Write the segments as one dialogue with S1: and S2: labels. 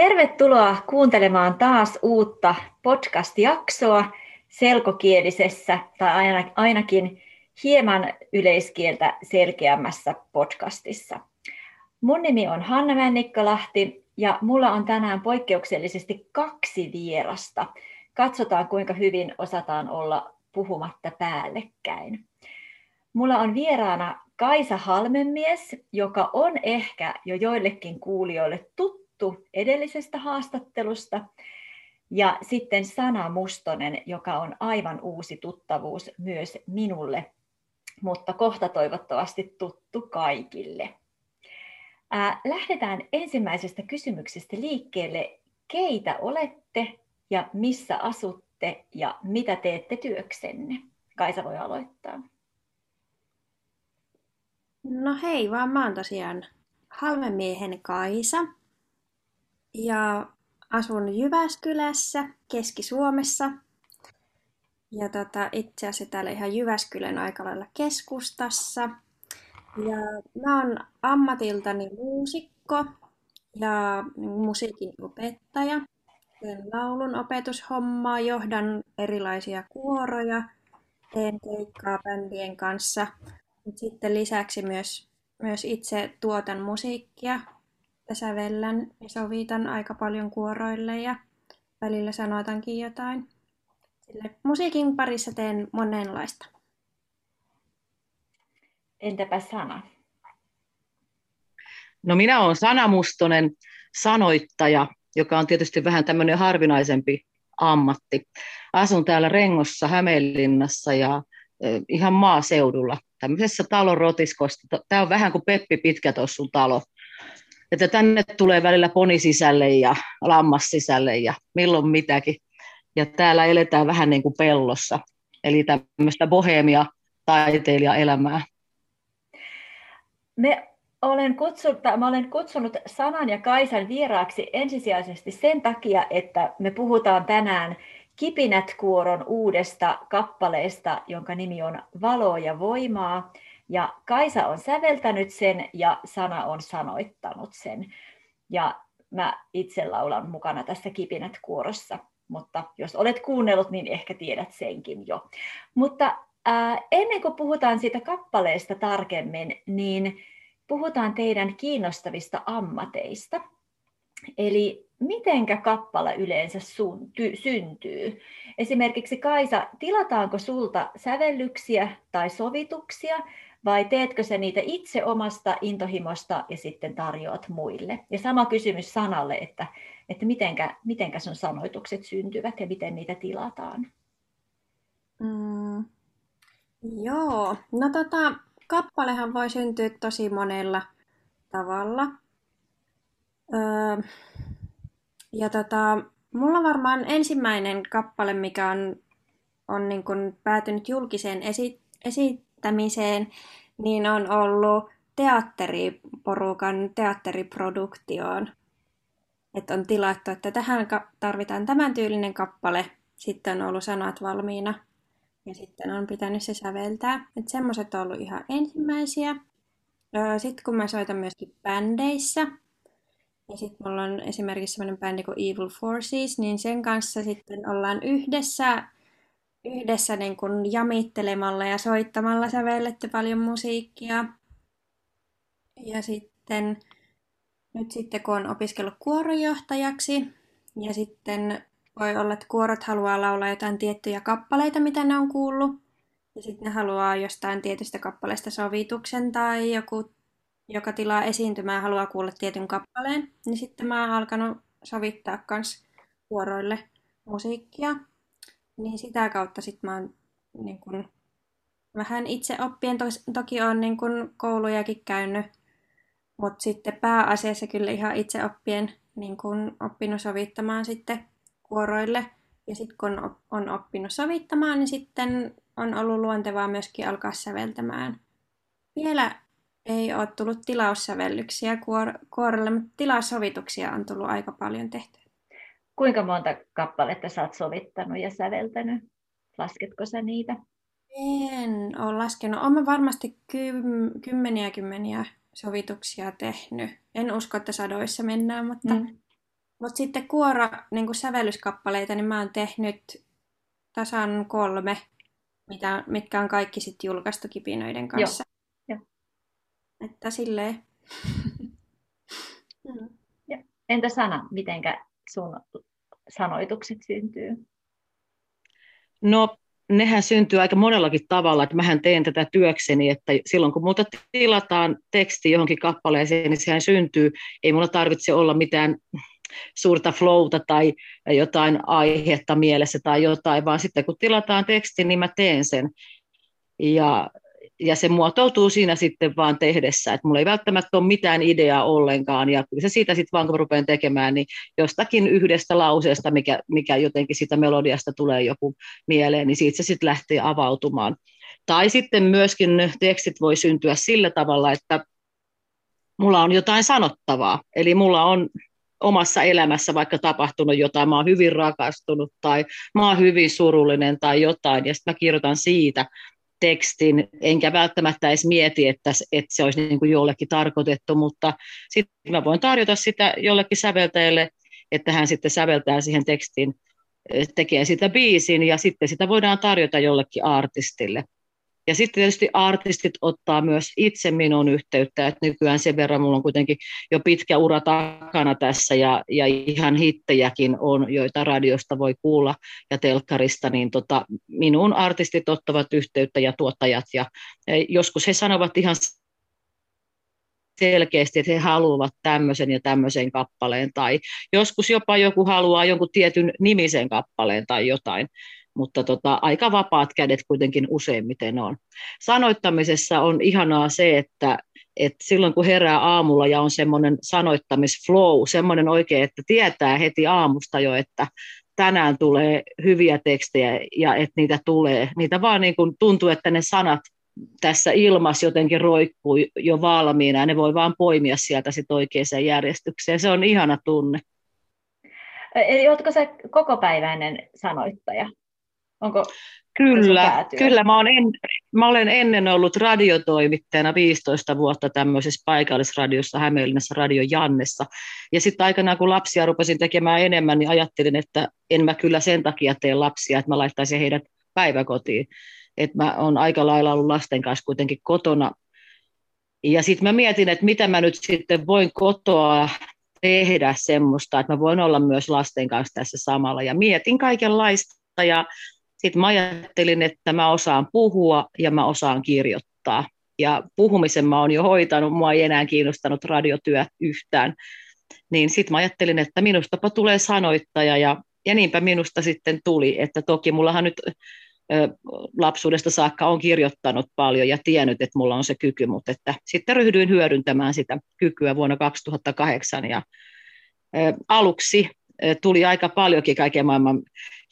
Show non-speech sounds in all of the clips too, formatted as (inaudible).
S1: Tervetuloa kuuntelemaan taas uutta podcast-jaksoa selkokielisessä tai ainakin hieman yleiskieltä selkeämmässä podcastissa. Mun nimi on Hanna Männikkalahti ja mulla on tänään poikkeuksellisesti kaksi vierasta. Katsotaan kuinka hyvin osataan olla puhumatta päällekkäin. Mulla on vieraana Kaisa Halmenmies, joka on ehkä jo joillekin kuulijoille tuttu edellisestä haastattelusta. Ja sitten Sana Mustonen, joka on aivan uusi tuttavuus myös minulle, mutta kohta toivottavasti tuttu kaikille. Ää, lähdetään ensimmäisestä kysymyksestä liikkeelle. Keitä olette ja missä asutte ja mitä teette työksenne? Kaisa voi aloittaa.
S2: No hei vaan, mä oon tosiaan Halmemiehen Kaisa ja asun Jyväskylässä, Keski-Suomessa. Ja tota, itse asiassa täällä ihan Jyväskylän aika lailla keskustassa. Ja mä oon ammatiltani muusikko ja musiikin opettaja. Teen laulun opetushommaa, johdan erilaisia kuoroja, teen keikkaa bändien kanssa – sitten lisäksi myös, myös itse tuotan musiikkia ja sävellän ja sovitan aika paljon kuoroille ja välillä sanotankin jotain. Sille musiikin parissa teen monenlaista.
S1: Entäpä sana?
S3: No minä olen Sana Mustonen, sanoittaja, joka on tietysti vähän tämmöinen harvinaisempi ammatti. Asun täällä Rengossa, Hämeenlinnassa ja ihan maaseudulla tämmöisessä talon rotiskosta. Tämä on vähän kuin Peppi Pitkätossun talo. Että tänne tulee välillä poni sisälle ja lammas sisälle ja milloin mitäkin. Ja täällä eletään vähän niin kuin pellossa. Eli tämmöistä bohemia taiteilijaelämää.
S1: Me olen kutsunut, mä olen kutsunut Sanan ja Kaisan vieraaksi ensisijaisesti sen takia, että me puhutaan tänään Kipinät-kuoron uudesta kappaleesta, jonka nimi on Valoa ja voimaa. Ja Kaisa on säveltänyt sen ja Sana on sanoittanut sen. Ja mä itse laulan mukana tässä Kipinät-kuorossa. Mutta jos olet kuunnellut, niin ehkä tiedät senkin jo. Mutta ää, ennen kuin puhutaan siitä kappaleesta tarkemmin, niin puhutaan teidän kiinnostavista ammateista. Eli mitenkä kappale yleensä syntyy? Esimerkiksi Kaisa, tilataanko sulta sävellyksiä tai sovituksia vai teetkö sä niitä itse omasta intohimosta ja sitten tarjoat muille? Ja sama kysymys Sanalle, että, että mitenkä, mitenkä sun sanoitukset syntyvät ja miten niitä tilataan?
S2: Mm, joo, no tota, kappalehan voi syntyä tosi monella tavalla. Öö, ja tota, mulla varmaan ensimmäinen kappale, mikä on, on niin kuin päätynyt julkiseen esi- esittämiseen, niin on ollut teatteriporukan teatteriproduktioon. Että on tilattu, että tähän tarvitaan tämän tyylinen kappale, sitten on ollut sanat valmiina ja sitten on pitänyt se säveltää. Että semmoiset on ollut ihan ensimmäisiä. Sitten kun mä soitan myöskin bändeissä, ja sitten mulla on esimerkiksi sellainen bändi kuin Evil Forces, niin sen kanssa sitten ollaan yhdessä, yhdessä niin kuin jamittelemalla ja soittamalla sävelletty paljon musiikkia. Ja sitten nyt sitten kun on opiskellut kuorojohtajaksi ja sitten voi olla, että kuorot haluaa laulaa jotain tiettyjä kappaleita, mitä ne on kuullut. Ja sitten ne haluaa jostain tietystä kappaleesta sovituksen tai joku joka tilaa esiintymään haluaa kuulla tietyn kappaleen, niin sitten mä oon alkanut sovittaa kans vuoroille musiikkia. Niin sitä kautta sitten mä oon niin kun, vähän itse oppien, to, toki on niin kun koulujakin käynyt, mutta sitten pääasiassa kyllä ihan itse oppien niin kun oppinut sovittamaan sitten kuoroille. Ja sitten kun on oppinut sovittamaan, niin sitten on ollut luontevaa myöskin alkaa säveltämään. Vielä ei ole tullut tilaussävellyksiä kuor- kuorolle, mutta tilaussovituksia on tullut aika paljon tehty.
S1: Kuinka monta kappaletta sä oot sovittanut ja säveltänyt? Lasketko sä niitä?
S2: En ole laskenut. Olen varmasti kym- kymmeniä kymmeniä sovituksia tehnyt. En usko, että sadoissa mennään, mutta... Mm. Mutta sitten kuoro niin sävellyskappaleita, niin mä oon tehnyt tasan kolme, mitä, mitkä on kaikki sitten julkaistu kipinöiden kanssa.
S1: Joo. Joo.
S2: Että silleen. (laughs)
S1: mm. Entä Sana, mitenkä sun sanoitukset syntyy?
S3: No nehän syntyy aika monellakin tavalla, että mähän teen tätä työkseni, että silloin kun multa tilataan teksti johonkin kappaleeseen, niin sehän syntyy, ei mulla tarvitse olla mitään suurta flowta tai jotain aihetta mielessä tai jotain, vaan sitten kun tilataan teksti, niin mä teen sen. Ja ja se muotoutuu siinä sitten vaan tehdessä, että mulla ei välttämättä ole mitään ideaa ollenkaan, ja kyllä se siitä sitten vaan kun rupean tekemään, niin jostakin yhdestä lauseesta, mikä, mikä jotenkin sitä melodiasta tulee joku mieleen, niin siitä se sitten lähtee avautumaan. Tai sitten myöskin tekstit voi syntyä sillä tavalla, että mulla on jotain sanottavaa, eli mulla on omassa elämässä vaikka tapahtunut jotain, mä oon hyvin rakastunut tai mä oon hyvin surullinen tai jotain, ja sitten mä kirjoitan siitä, tekstin, enkä välttämättä edes mieti, että, että se olisi niin kuin jollekin tarkoitettu, mutta sitten mä voin tarjota sitä jollekin säveltäjälle, että hän sitten säveltää siihen tekstiin, tekee sitä biisin ja sitten sitä voidaan tarjota jollekin artistille. Ja sitten tietysti artistit ottaa myös itse minun yhteyttä, että nykyään sen verran mulla on kuitenkin jo pitkä ura takana tässä ja, ja ihan hittejäkin on, joita radiosta voi kuulla ja telkkarista, niin tota, minun artistit ottavat yhteyttä ja tuottajat ja, ja joskus he sanovat ihan selkeästi, että he haluavat tämmöisen ja tämmöisen kappaleen, tai joskus jopa joku haluaa jonkun tietyn nimisen kappaleen tai jotain mutta tota, aika vapaat kädet kuitenkin useimmiten on. Sanoittamisessa on ihanaa se, että, että silloin kun herää aamulla ja on semmoinen sanoittamisflow, semmoinen oikein, että tietää heti aamusta jo, että tänään tulee hyviä tekstejä ja että niitä tulee. Niitä vaan niin kuin tuntuu, että ne sanat tässä ilmassa jotenkin roikkuu jo valmiina ja ne voi vaan poimia sieltä sit oikeaan järjestykseen. Se on ihana tunne.
S1: Eli oletko se kokopäiväinen sanoittaja? Onko
S3: Kyllä, kyllä. Mä, en, mä olen ennen ollut radiotoimittajana 15 vuotta tämmöisessä paikallisradiossa Hämeenlinnassa Radio Jannessa. Ja sitten aikanaan, kun lapsia rupesin tekemään enemmän, niin ajattelin, että en mä kyllä sen takia tee lapsia, että mä laittaisin heidät päiväkotiin. Että mä oon aika lailla ollut lasten kanssa kuitenkin kotona. Ja sitten mä mietin, että mitä mä nyt sitten voin kotoa tehdä semmoista, että mä voin olla myös lasten kanssa tässä samalla. Ja mietin kaikenlaista ja sitten mä ajattelin, että mä osaan puhua ja mä osaan kirjoittaa. Ja puhumisen mä oon jo hoitanut, mua ei enää kiinnostanut radiotyö yhtään. Niin sitten mä ajattelin, että minustapa tulee sanoittaja ja, ja niinpä minusta sitten tuli, että toki mullahan nyt lapsuudesta saakka on kirjoittanut paljon ja tiennyt, että mulla on se kyky, mutta että sitten ryhdyin hyödyntämään sitä kykyä vuonna 2008 ja aluksi tuli aika paljonkin kaiken maailman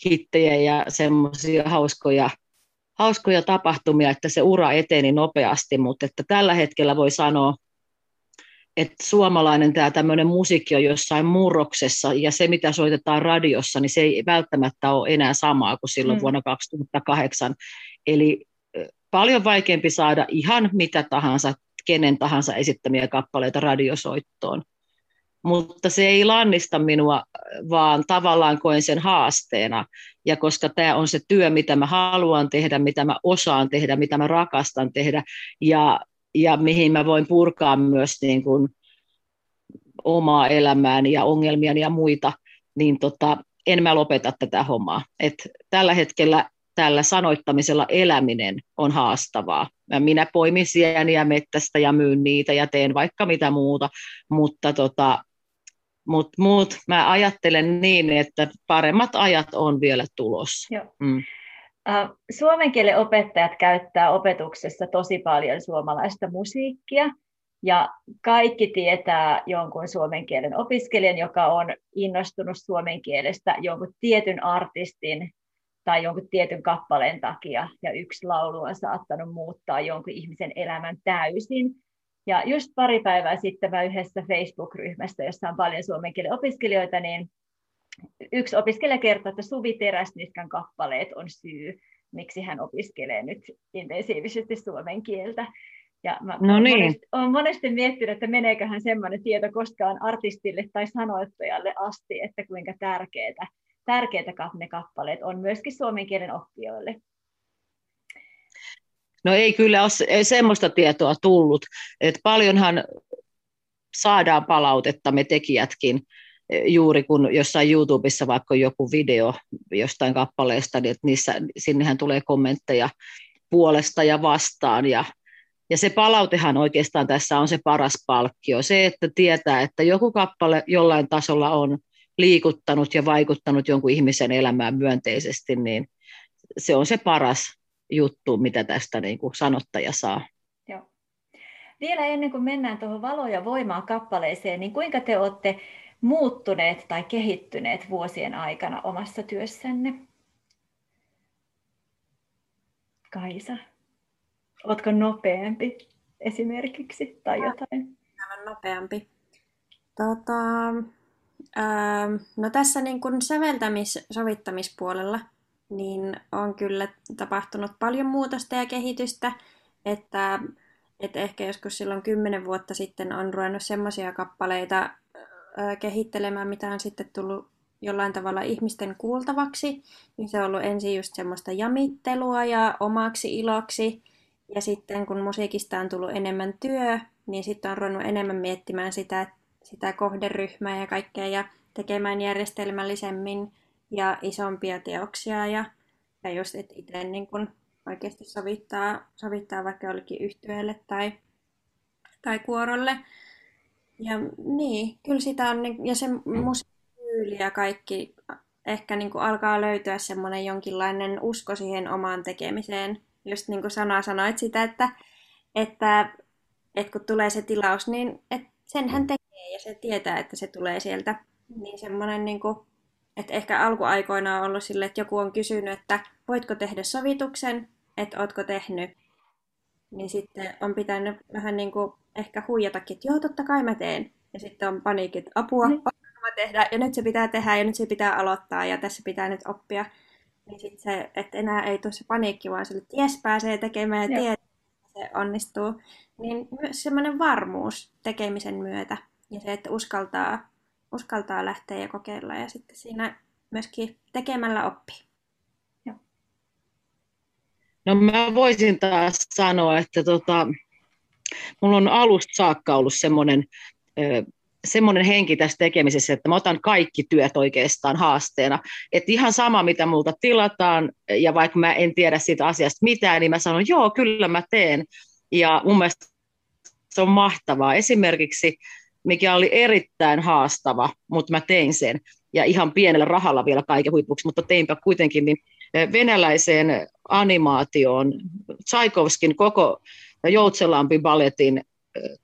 S3: hittejä ja semmoisia hauskoja, hauskoja tapahtumia, että se ura eteni nopeasti, mutta että tällä hetkellä voi sanoa, että suomalainen tämä tämmöinen musiikki on jossain murroksessa ja se, mitä soitetaan radiossa, niin se ei välttämättä ole enää samaa kuin silloin mm. vuonna 2008. Eli paljon vaikeampi saada ihan mitä tahansa, kenen tahansa esittämiä kappaleita radiosoittoon mutta se ei lannista minua, vaan tavallaan koen sen haasteena. Ja koska tämä on se työ, mitä mä haluan tehdä, mitä mä osaan tehdä, mitä mä rakastan tehdä, ja, ja mihin mä voin purkaa myös niin kuin omaa elämääni ja ongelmiani ja muita, niin tota, en mä lopeta tätä hommaa. Et tällä hetkellä tällä sanoittamisella eläminen on haastavaa. Minä poimin sieniä mettästä ja myyn niitä ja teen vaikka mitä muuta, mutta tota, mutta muut mä ajattelen niin, että paremmat ajat on vielä tulossa.
S1: Joo. Mm. Suomen kielen opettajat käyttää opetuksessa tosi paljon suomalaista musiikkia, ja kaikki tietää jonkun suomen kielen opiskelijan, joka on innostunut suomen kielestä jonkun tietyn artistin tai jonkun tietyn kappaleen takia, ja yksi laulu on saattanut muuttaa jonkun ihmisen elämän täysin. Ja just pari päivää sitten mä yhdessä Facebook-ryhmässä, jossa on paljon suomen kielen opiskelijoita, niin yksi opiskelija kertoi, että Suvi Teräsniskan kappaleet on syy, miksi hän opiskelee nyt intensiivisesti suomen kieltä. Ja mä no niin. monesti, olen monesti miettinyt, että meneeköhän semmoinen tieto koskaan artistille tai sanoittajalle asti, että kuinka tärkeää, tärkeitä ne kappaleet on myöskin suomen kielen oppijoille.
S3: No ei kyllä ole semmoista tietoa tullut, että paljonhan saadaan palautetta me tekijätkin, juuri kun jossain YouTubessa vaikka joku video jostain kappaleesta, niin että niissä, sinnehän tulee kommentteja puolesta ja vastaan ja ja se palautehan oikeastaan tässä on se paras palkkio. Se, että tietää, että joku kappale jollain tasolla on liikuttanut ja vaikuttanut jonkun ihmisen elämään myönteisesti, niin se on se paras juttu, mitä tästä niin kuin sanottaja saa.
S1: Joo. Vielä ennen kuin mennään tuohon valo- ja voimaa kappaleeseen, niin kuinka te olette muuttuneet tai kehittyneet vuosien aikana omassa työssänne? Kaisa. Oletko nopeampi esimerkiksi tai jotain?
S2: Aivan nopeampi. Tota, ää, no tässä niin kuin säveltämis-sovittamispuolella niin on kyllä tapahtunut paljon muutosta ja kehitystä, että, että ehkä joskus silloin kymmenen vuotta sitten on ruvennut semmoisia kappaleita ää, kehittelemään, mitä on sitten tullut jollain tavalla ihmisten kuultavaksi, niin se on ollut ensin just semmoista jamittelua ja omaksi iloksi, ja sitten kun musiikista on tullut enemmän työ, niin sitten on ruvennut enemmän miettimään sitä, sitä kohderyhmää ja kaikkea ja tekemään järjestelmällisemmin ja isompia teoksia ja, ja just, että itse niin kun oikeasti sovittaa, sovittaa vaikka jollekin yhtyeelle tai, tai kuorolle. Ja niin, kyllä sitä on, ja se musiikkityyli ja kaikki ehkä niin kuin alkaa löytyä semmoinen jonkinlainen usko siihen omaan tekemiseen, just niin kuin Sana sanoit sitä, että, että, että kun tulee se tilaus, niin että sen hän tekee ja se tietää, että se tulee sieltä. Niin semmoinen, niin kuin, että ehkä alkuaikoina on ollut sille, että joku on kysynyt, että voitko tehdä sovituksen, että ootko tehnyt. Niin sitten on pitänyt vähän niin kuin ehkä huijatakin, että joo, totta kai mä teen. Ja sitten on paniikit, apua, mm. mä tehdä, ja nyt se pitää tehdä, ja nyt se pitää aloittaa, ja tässä pitää nyt oppia niin sit se, että enää ei tule se paniikki, vaan sille, että jes, pääsee tekemään ja tietää, että se onnistuu. Niin myös semmoinen varmuus tekemisen myötä ja se, että uskaltaa, uskaltaa lähteä ja kokeilla ja sitten siinä myöskin tekemällä oppii.
S3: No mä voisin taas sanoa, että tota, mulla on alusta saakka ollut semmoinen semmoinen henki tässä tekemisessä, että mä otan kaikki työt oikeastaan haasteena. Että ihan sama, mitä multa tilataan, ja vaikka mä en tiedä siitä asiasta mitään, niin mä sanon, joo, kyllä mä teen. Ja mun mielestä se on mahtavaa. Esimerkiksi, mikä oli erittäin haastava, mutta mä tein sen, ja ihan pienellä rahalla vielä kaiken huipuksi, mutta teinpä kuitenkin, niin venäläiseen animaatioon, Tsaikovskin koko Joutselampi balletin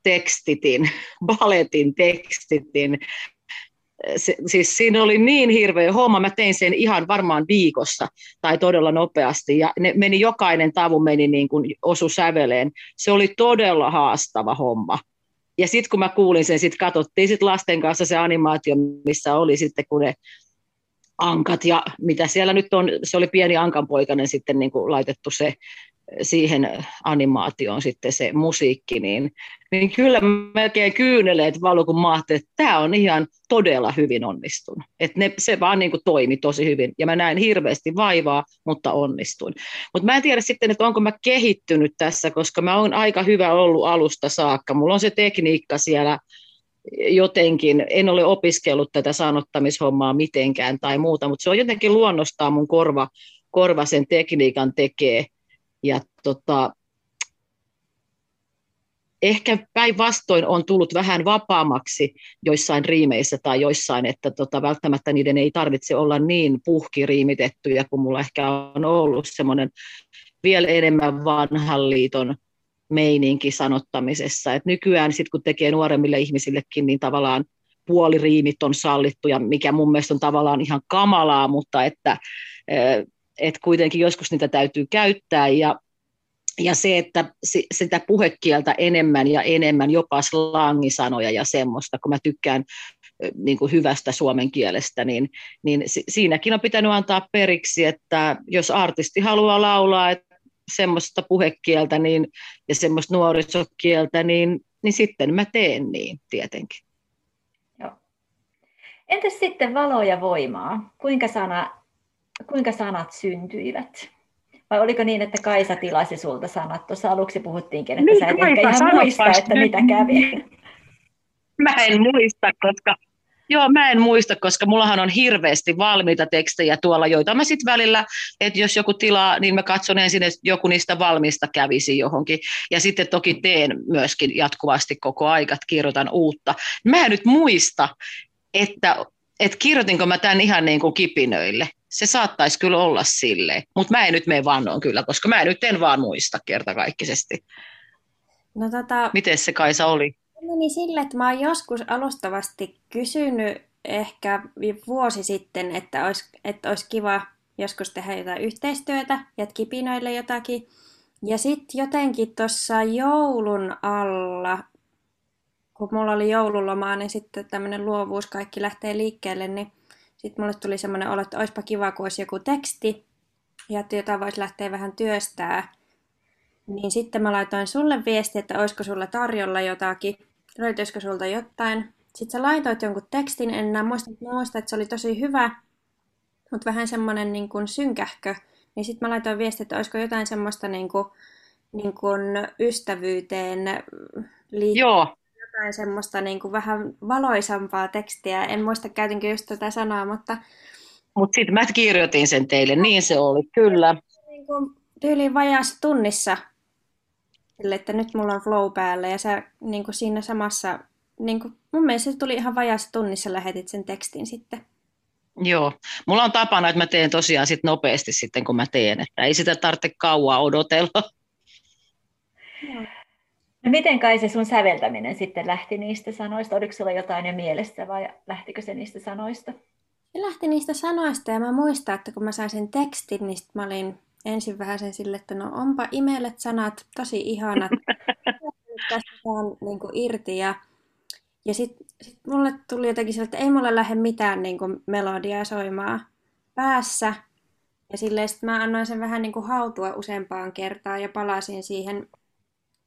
S3: tekstitin, (laughs) baletin tekstitin. Se, siis siinä oli niin hirveä homma, mä tein sen ihan varmaan viikossa tai todella nopeasti ja ne meni, jokainen tavu meni niin kuin osu säveleen. Se oli todella haastava homma. Ja sitten kun mä kuulin sen, sitten katsottiin sit lasten kanssa se animaatio, missä oli sitten kun ne ankat ja mitä siellä nyt on, se oli pieni ankanpoikainen sitten niin kuin laitettu se siihen animaatioon sitten se musiikki, niin, niin kyllä melkein kyyneleet valo, kun mä että tämä on ihan todella hyvin onnistunut. Että ne, se vaan niin kuin toimi tosi hyvin. Ja mä näin hirveästi vaivaa, mutta onnistuin. Mutta mä en tiedä sitten, että onko mä kehittynyt tässä, koska mä oon aika hyvä ollut alusta saakka. Mulla on se tekniikka siellä jotenkin, en ole opiskellut tätä sanottamishommaa mitenkään tai muuta, mutta se on jotenkin luonnostaan mun korva, korva sen tekniikan tekee ja tota, ehkä päinvastoin on tullut vähän vapaammaksi joissain riimeissä tai joissain, että tota, välttämättä niiden ei tarvitse olla niin puhkiriimitettyjä kuin mulla ehkä on ollut semmoinen vielä enemmän vanhan liiton meininki sanottamisessa. Et nykyään sit, kun tekee nuoremmille ihmisillekin, niin tavallaan puoliriimit on sallittu, ja mikä mun mielestä on tavallaan ihan kamalaa, mutta että että kuitenkin joskus niitä täytyy käyttää ja, ja se, että sitä puhekieltä enemmän ja enemmän, jopa slangisanoja ja semmoista, kun mä tykkään niin kuin hyvästä suomen kielestä, niin, niin siinäkin on pitänyt antaa periksi, että jos artisti haluaa laulaa, että semmoista puhekieltä niin, ja semmoista nuorisokieltä, niin, niin sitten mä teen niin tietenkin.
S1: Joo. Entäs sitten valo ja voimaa? Kuinka, sana, kuinka sanat syntyivät? Vai oliko niin, että Kaisa tilasi sulta sanat? Tuossa aluksi puhuttiinkin, että niin, sä et ehkä ihan muista, että mitä kävi.
S3: Mä en muista, koska Joo, mä en muista, koska mullahan on hirveästi valmiita tekstejä tuolla, joita mä sitten välillä, että jos joku tilaa, niin mä katson ensin, että joku niistä valmista kävisi johonkin. Ja sitten toki teen myöskin jatkuvasti koko aika, että kirjoitan uutta. Mä en nyt muista, että, että kirjoitinko mä tämän ihan niin kuin kipinöille. Se saattaisi kyllä olla silleen, mutta mä en nyt mene vannoon kyllä, koska mä en nyt en vaan muista kertakaikkisesti. No, tota... Miten se Kaisa oli?
S2: meni sille, että mä oon joskus alustavasti kysynyt ehkä vuosi sitten, että olisi, että olisi kiva joskus tehdä jotain yhteistyötä ja kipinoille jotakin. Ja sitten jotenkin tuossa joulun alla, kun mulla oli joululomaa, niin sitten tämmöinen luovuus kaikki lähtee liikkeelle, niin sitten mulle tuli semmoinen olo, että olisipa kiva, kun olisi joku teksti, ja jota voisi lähteä vähän työstää. Niin sitten mä laitoin sulle viesti, että olisiko sulla tarjolla jotakin löytyisikö sulta jotain. Sitten sä laitoit jonkun tekstin, en enää muista, muista että se oli tosi hyvä, mutta vähän semmoinen niin kuin synkähkö. Niin sitten mä laitoin viesti, että olisiko jotain semmoista niin kuin, niin kuin ystävyyteen liittyen.
S3: Joo.
S2: Jotain semmoista niin kuin vähän valoisampaa tekstiä. En muista, käytinkö just tätä sanaa, mutta...
S3: Mutta sitten mä kirjoitin sen teille, niin se oli, kyllä.
S2: Niin kuin tyyliin vajaassa tunnissa Sille, että nyt mulla on flow päällä ja sä niin kuin siinä samassa, niin kuin, mun mielestä se tuli ihan vajassa tunnissa lähetit sen tekstin sitten.
S3: Joo, mulla on tapana, että mä teen tosiaan sit nopeasti sitten, kun mä teen, että ei sitä tarvitse kauaa odotella.
S1: No miten kai se sun säveltäminen sitten lähti niistä sanoista? Oliko sulla jotain jo mielessä vai lähtikö se niistä sanoista?
S2: Se lähti niistä sanoista ja mä muistan, että kun mä sain sen tekstin, niin mä olin ensin vähän sen sille, että no onpa imelet sanat, tosi ihanat. (laughs) Tästä saan niin kuin, irti ja, ja sitten sit mulle tuli jotenkin sille, että ei mulle lähde mitään niin kuin, melodiaa soimaan päässä. Ja silleen sitten mä annoin sen vähän niin kuin hautua useampaan kertaan ja palasin siihen,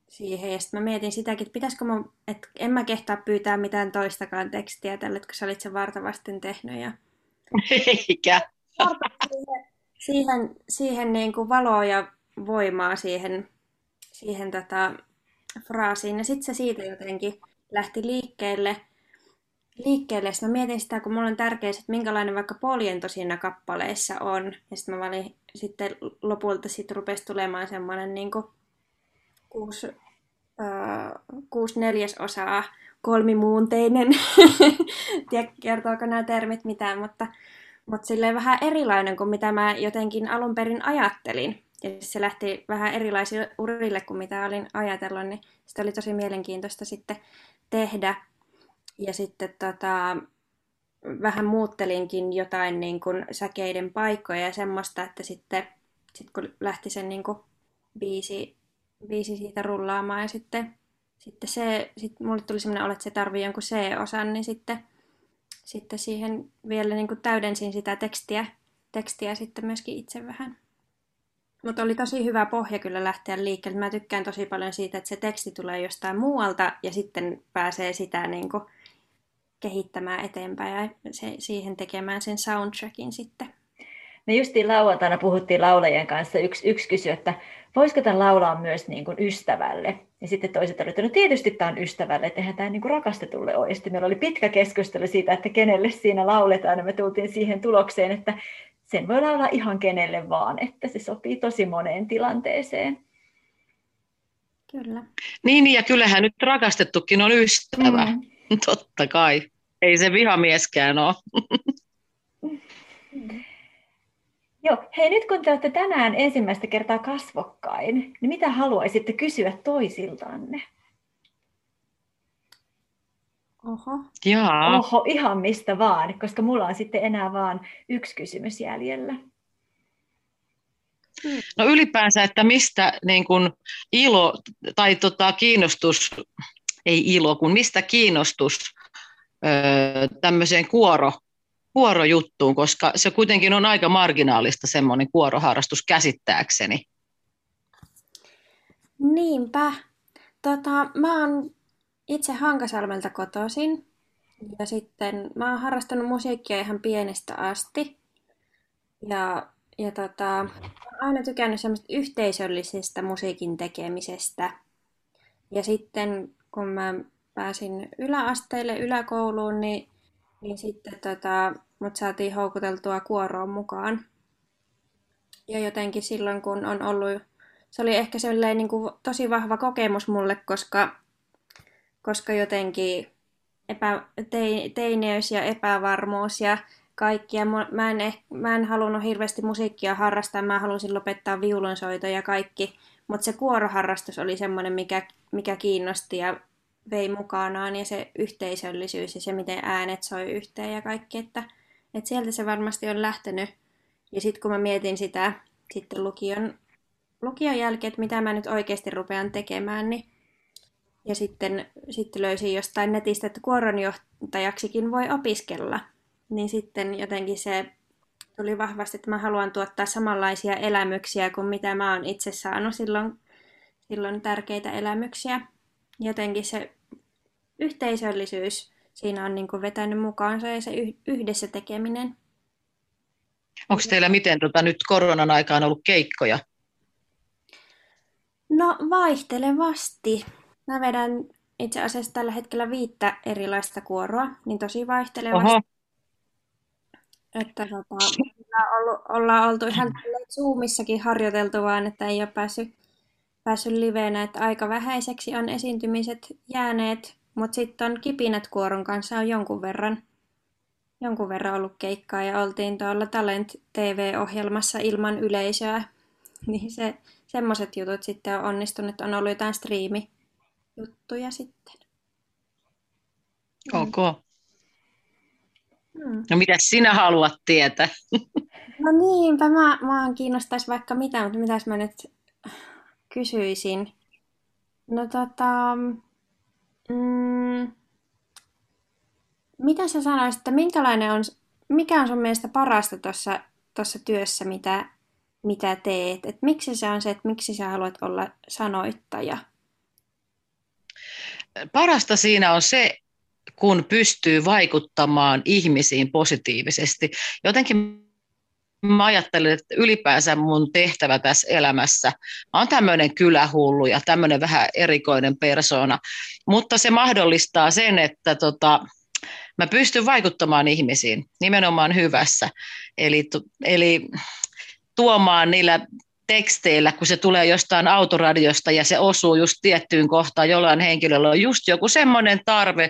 S2: siihen. Ja sitten mä mietin sitäkin, että pitäisikö mä, että en mä kehtaa pyytää mitään toistakaan tekstiä tälle, kun sä olit sen vartavasten tehnyt. Ja...
S3: Eikä (laughs)
S2: siihen, siihen niin kuin valoa ja voimaa siihen, siihen tota fraasiin. Ja sitten se siitä jotenkin lähti liikkeelle. liikkeelle. Sitten mä mietin sitä, kun mulla on tärkeää, että minkälainen vaikka poljento siinä kappaleissa on. Ja sitten mä valin, sitten lopulta sit rupesi tulemaan semmoinen niin kuin kuusi, äh, neljäsosaa kolmimuunteinen. (laughs) Tiedä, kertooko nämä termit mitään, mutta mutta silleen vähän erilainen kuin mitä mä jotenkin alun perin ajattelin. Ja se lähti vähän erilaisille urille kuin mitä olin ajatellut, niin sitä oli tosi mielenkiintoista sitten tehdä. Ja sitten tota, vähän muuttelinkin jotain niin kuin säkeiden paikkoja ja semmoista, että sitten sit kun lähti sen niin kuin biisi, biisi siitä rullaamaan ja sitten, sitten se, sit mulle tuli semmoinen olo, että se tarvii jonkun C-osan, niin sitten sitten siihen vielä niin kuin täydensin sitä tekstiä, tekstiä sitten myöskin itse vähän. Mutta oli tosi hyvä pohja kyllä lähteä liikkeelle. Mä tykkään tosi paljon siitä, että se teksti tulee jostain muualta ja sitten pääsee sitä niin kuin kehittämään eteenpäin ja se, siihen tekemään sen soundtrackin sitten.
S1: Me justiin lauantaina puhuttiin laulajien kanssa. Yksi, yksi kysyi, että voisiko tämän laulaa myös niin kuin ystävälle. Ja sitten toiset olivat, että no tietysti tämä on ystävälle, että eihän tämä niin kuin rakastetulle ole. Ja sitten meillä oli pitkä keskustelu siitä, että kenelle siinä lauletaan. Ja me tultiin siihen tulokseen, että sen voi laulaa ihan kenelle vaan, että se sopii tosi moneen tilanteeseen.
S2: Kyllä.
S3: Niin, ja kyllähän nyt rakastettukin on ystävä. Mm. Totta kai. Ei se vihamieskään ole.
S1: Mm. Joo, hei nyt kun te olette tänään ensimmäistä kertaa kasvokkain, niin mitä haluaisitte kysyä toisiltanne?
S2: Oho.
S3: Jaa.
S1: Oho, ihan mistä vaan, koska mulla on sitten enää vaan yksi kysymys jäljellä.
S3: No ylipäänsä, että mistä niin kun ilo tai tota, kiinnostus, ei ilo, kun mistä kiinnostus öö, tämmöiseen kuoro kuorojuttuun, koska se kuitenkin on aika marginaalista semmoinen kuoroharrastus käsittääkseni.
S2: Niinpä. Tota, mä oon itse Hankasalmelta kotoisin. Ja sitten mä oon harrastanut musiikkia ihan pienestä asti. Ja, ja tota, aina tykännyt semmoista yhteisöllisestä musiikin tekemisestä. Ja sitten kun mä pääsin yläasteelle yläkouluun, niin, niin sitten tota, mut saatiin houkuteltua kuoroon mukaan. Ja jotenkin silloin, kun on ollut, se oli ehkä sellainen niin kuin tosi vahva kokemus mulle, koska, koska jotenkin epä, teineys ja epävarmuus ja kaikkia. Mä en, mä en halunnut hirveästi musiikkia harrastaa, mä halusin lopettaa viulunsoito ja kaikki, mutta se kuoroharrastus oli semmoinen, mikä, mikä kiinnosti ja vei mukanaan ja se yhteisöllisyys ja se, miten äänet soi yhteen ja kaikki, että, että sieltä se varmasti on lähtenyt. Ja sitten kun mä mietin sitä sitten lukion, lukion jälkeen, että mitä mä nyt oikeasti rupean tekemään, niin ja sitten, sitten löysin jostain netistä, että kuoronjohtajaksikin voi opiskella. Niin sitten jotenkin se tuli vahvasti, että mä haluan tuottaa samanlaisia elämyksiä kuin mitä mä oon itse saanut silloin, silloin tärkeitä elämyksiä. Jotenkin se yhteisöllisyys siinä on niin kuin vetänyt mukaansa ja se yhdessä tekeminen.
S3: Onko teillä miten tota, nyt koronan aikaan ollut keikkoja?
S2: No vaihtelevasti. Mä vedän itse asiassa tällä hetkellä viittä erilaista kuoroa, niin tosi vaihtelevasti. Oho. Että tota, ollaan, ollut, ollaan oltu ihan Zoomissakin harjoiteltu vaan, että ei ole päässyt, päässyt liveenä, että aika vähäiseksi on esiintymiset jääneet, mutta sitten kipinät kuoron kanssa on jonkun verran, jonkun verran ollut keikkaa ja oltiin tuolla Talent TV-ohjelmassa ilman yleisöä, (laughs) niin se, semmoiset jutut sitten on onnistunut, on ollut jotain striimi juttuja sitten.
S3: Ok. Hmm. No mitä sinä haluat tietää? (laughs)
S2: No niinpä, mä, mä kiinnostaisi vaikka mitä, mutta mitäs mä nyt kysyisin. No tota, mm, mitä sä sanoisit, että minkälainen on, mikä on sun mielestä parasta tuossa tossa työssä, mitä, mitä teet? Et miksi se on se, että miksi sä haluat olla sanoittaja?
S3: Parasta siinä on se, kun pystyy vaikuttamaan ihmisiin positiivisesti. Jotenkin mä ajattelen, että ylipäänsä mun tehtävä tässä elämässä on tämmöinen kylähullu ja tämmöinen vähän erikoinen persona, mutta se mahdollistaa sen, että tota, mä pystyn vaikuttamaan ihmisiin nimenomaan hyvässä. Eli, eli tuomaan niillä teksteillä, kun se tulee jostain autoradiosta ja se osuu just tiettyyn kohtaan, jollain henkilöllä on just joku semmoinen tarve,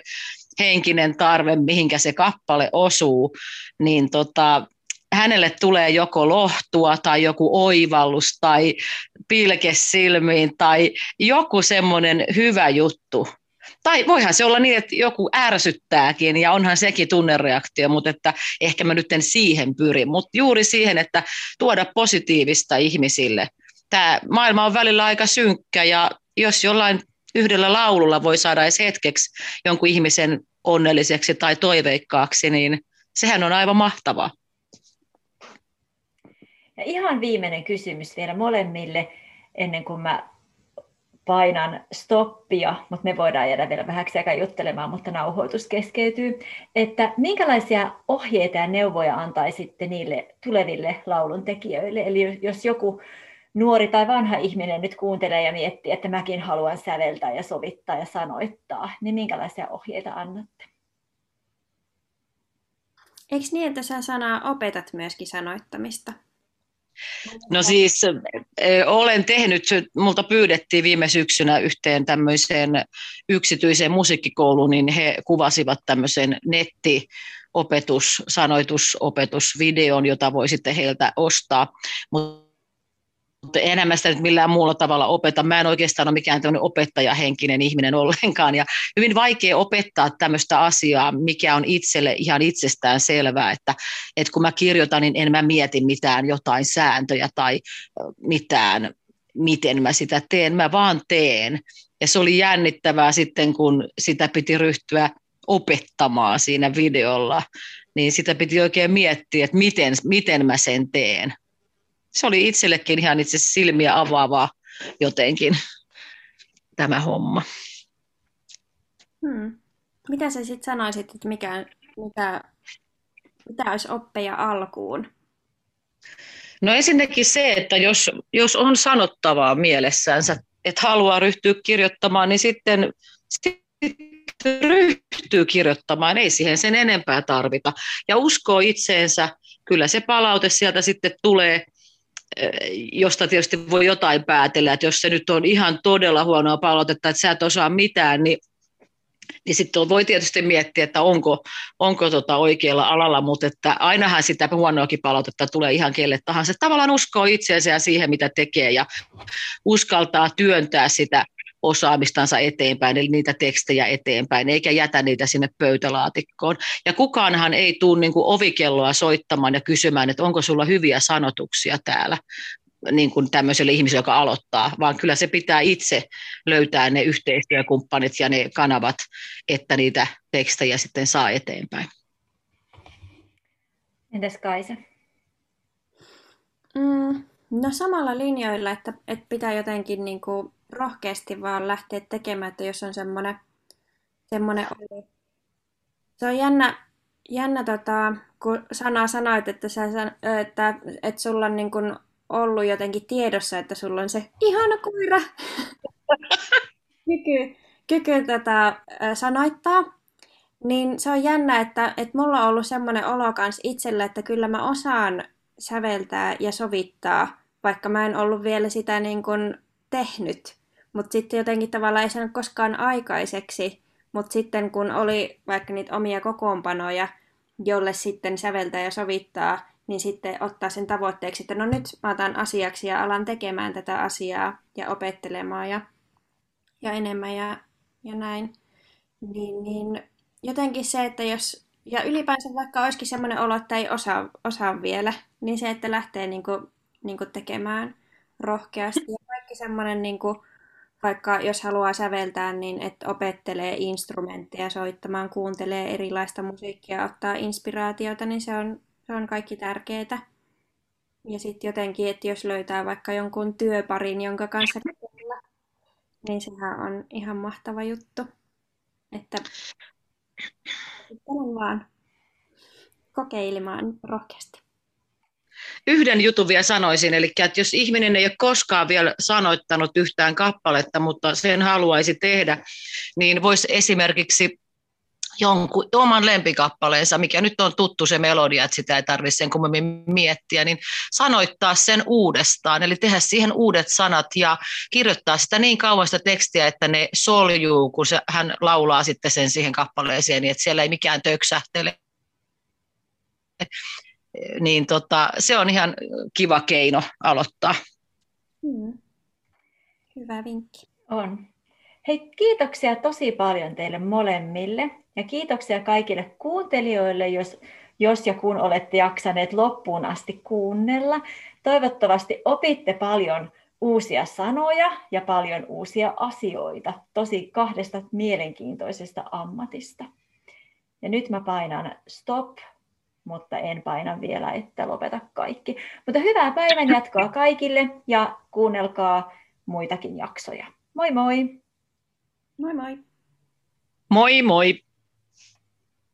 S3: henkinen tarve, mihinkä se kappale osuu, niin tota, hänelle tulee joko lohtua tai joku oivallus tai pilke silmiin tai joku semmoinen hyvä juttu. Tai voihan se olla niin, että joku ärsyttääkin ja onhan sekin tunnereaktio, mutta että ehkä mä nyt en siihen pyri, mutta juuri siihen, että tuoda positiivista ihmisille. Tämä maailma on välillä aika synkkä ja jos jollain yhdellä laululla voi saada edes hetkeksi jonkun ihmisen onnelliseksi tai toiveikkaaksi, niin sehän on aivan mahtavaa.
S1: Ja ihan viimeinen kysymys vielä molemmille, ennen kuin mä painan stoppia, mutta me voidaan jäädä vielä vähäksi aikaa juttelemaan, mutta nauhoitus keskeytyy. Että minkälaisia ohjeita ja neuvoja antaisitte niille tuleville lauluntekijöille? Eli jos joku nuori tai vanha ihminen nyt kuuntelee ja miettii, että mäkin haluan säveltää ja sovittaa ja sanoittaa, niin minkälaisia ohjeita annatte?
S2: Eikö niin, että sä sanaa opetat myöskin sanoittamista?
S3: No siis olen tehnyt, multa pyydettiin viime syksynä yhteen tämmöiseen yksityiseen musiikkikouluun, niin he kuvasivat tämmöisen netti opetus, sanoitusopetusvideon, jota voi sitten heiltä ostaa. Mutta mutta enemmän sitä nyt millään muulla tavalla opeta. Mä en oikeastaan ole mikään tämmöinen opettajahenkinen ihminen (laughs) ollenkaan. Ja hyvin vaikea opettaa tämmöistä asiaa, mikä on itselle ihan itsestään selvää, että, että kun mä kirjoitan, niin en mä mieti mitään jotain sääntöjä tai mitään, miten mä sitä teen, mä vaan teen. Ja se oli jännittävää sitten, kun sitä piti ryhtyä opettamaan siinä videolla, niin sitä piti oikein miettiä, että miten, miten mä sen teen se oli itsellekin ihan itse silmiä avaavaa jotenkin. tämä homma.
S2: Hmm. Mitä sä sitten sanoisit, että mikä, mitä, mitä olisi oppeja alkuun?
S3: No ensinnäkin se, että jos, jos on sanottavaa mielessänsä, että haluaa ryhtyä kirjoittamaan, niin sitten, sitten ryhtyy kirjoittamaan, ei siihen sen enempää tarvita. Ja uskoo itseensä, kyllä se palaute sieltä sitten tulee, josta tietysti voi jotain päätellä, että jos se nyt on ihan todella huonoa palautetta, että sä et osaa mitään, niin niin sitten voi tietysti miettiä, että onko, onko tota oikealla alalla, mutta että ainahan sitä huonoakin palautetta tulee ihan kelle tahansa. Tavallaan uskoo itseensä ja siihen, mitä tekee ja uskaltaa työntää sitä osaamistansa eteenpäin, eli niitä tekstejä eteenpäin, eikä jätä niitä sinne pöytälaatikkoon. Ja kukaanhan ei tule niin ovikelloa soittamaan ja kysymään, että onko sulla hyviä sanotuksia täällä, niin kuin tämmöiselle ihmiselle, joka aloittaa, vaan kyllä se pitää itse löytää ne yhteistyökumppanit ja ne kanavat, että niitä tekstejä sitten saa eteenpäin.
S1: Entäs Kaisa?
S2: Mm, no samalla linjoilla, että, että pitää jotenkin niin kuin rohkeasti vaan lähteä tekemään, että jos on semmoinen, semmoinen Se on jännä, jännä tota, kun sanaa sanoit, että, sä, että, että sulla on niin kuin ollut jotenkin tiedossa, että sulla on se ihana koira (laughs) kyky, kyky tätä sanoittaa. Niin se on jännä, että, että mulla on ollut semmoinen olo kans itsellä, että kyllä mä osaan säveltää ja sovittaa, vaikka mä en ollut vielä sitä niin kuin tehnyt. Mutta sitten jotenkin tavallaan ei saanut koskaan aikaiseksi. Mutta sitten kun oli vaikka niitä omia kokoonpanoja, jolle sitten säveltää ja sovittaa, niin sitten ottaa sen tavoitteeksi, että no nyt mä otan asiaksi ja alan tekemään tätä asiaa ja opettelemaan ja, ja enemmän ja, ja näin. Niin, niin jotenkin se, että jos, ja ylipäänsä vaikka olisikin semmoinen olo, että ei osaa, osaa vielä, niin se, että lähtee niin kuin, niin kuin tekemään rohkeasti. Ja kaikki semmoinen, niin kuin, vaikka jos haluaa säveltää, niin että opettelee instrumentteja soittamaan, kuuntelee erilaista musiikkia, ottaa inspiraatiota, niin se on se on kaikki tärkeää. Ja sitten jotenkin, että jos löytää vaikka jonkun työparin, jonka kanssa käsitellä, niin sehän on ihan mahtava juttu. Että (clears throat) vaan kokeilemaan rohkeasti.
S3: Yhden jutun vielä sanoisin, eli että jos ihminen ei ole koskaan vielä sanoittanut yhtään kappaletta, mutta sen haluaisi tehdä, niin voisi esimerkiksi jonkun oman lempikappaleensa, mikä nyt on tuttu se melodia, että sitä ei tarvitse sen kummemmin miettiä, niin sanoittaa sen uudestaan, eli tehdä siihen uudet sanat ja kirjoittaa sitä niin kauan sitä tekstiä, että ne soljuu, kun se, hän laulaa sitten sen siihen kappaleeseen, niin että siellä ei mikään töksähtele. Niin tota, se on ihan kiva keino aloittaa.
S2: Hmm. Hyvä vinkki.
S1: On. Hei, kiitoksia tosi paljon teille molemmille. Ja kiitoksia kaikille kuuntelijoille, jos, jos ja kun olette jaksaneet loppuun asti kuunnella. Toivottavasti opitte paljon uusia sanoja ja paljon uusia asioita tosi kahdesta mielenkiintoisesta ammatista. Ja nyt mä painan stop, mutta en paina vielä, että lopeta kaikki. Mutta hyvää päivän jatkoa kaikille ja kuunnelkaa muitakin jaksoja. Moi moi!
S2: Moi moi!
S3: Moi moi!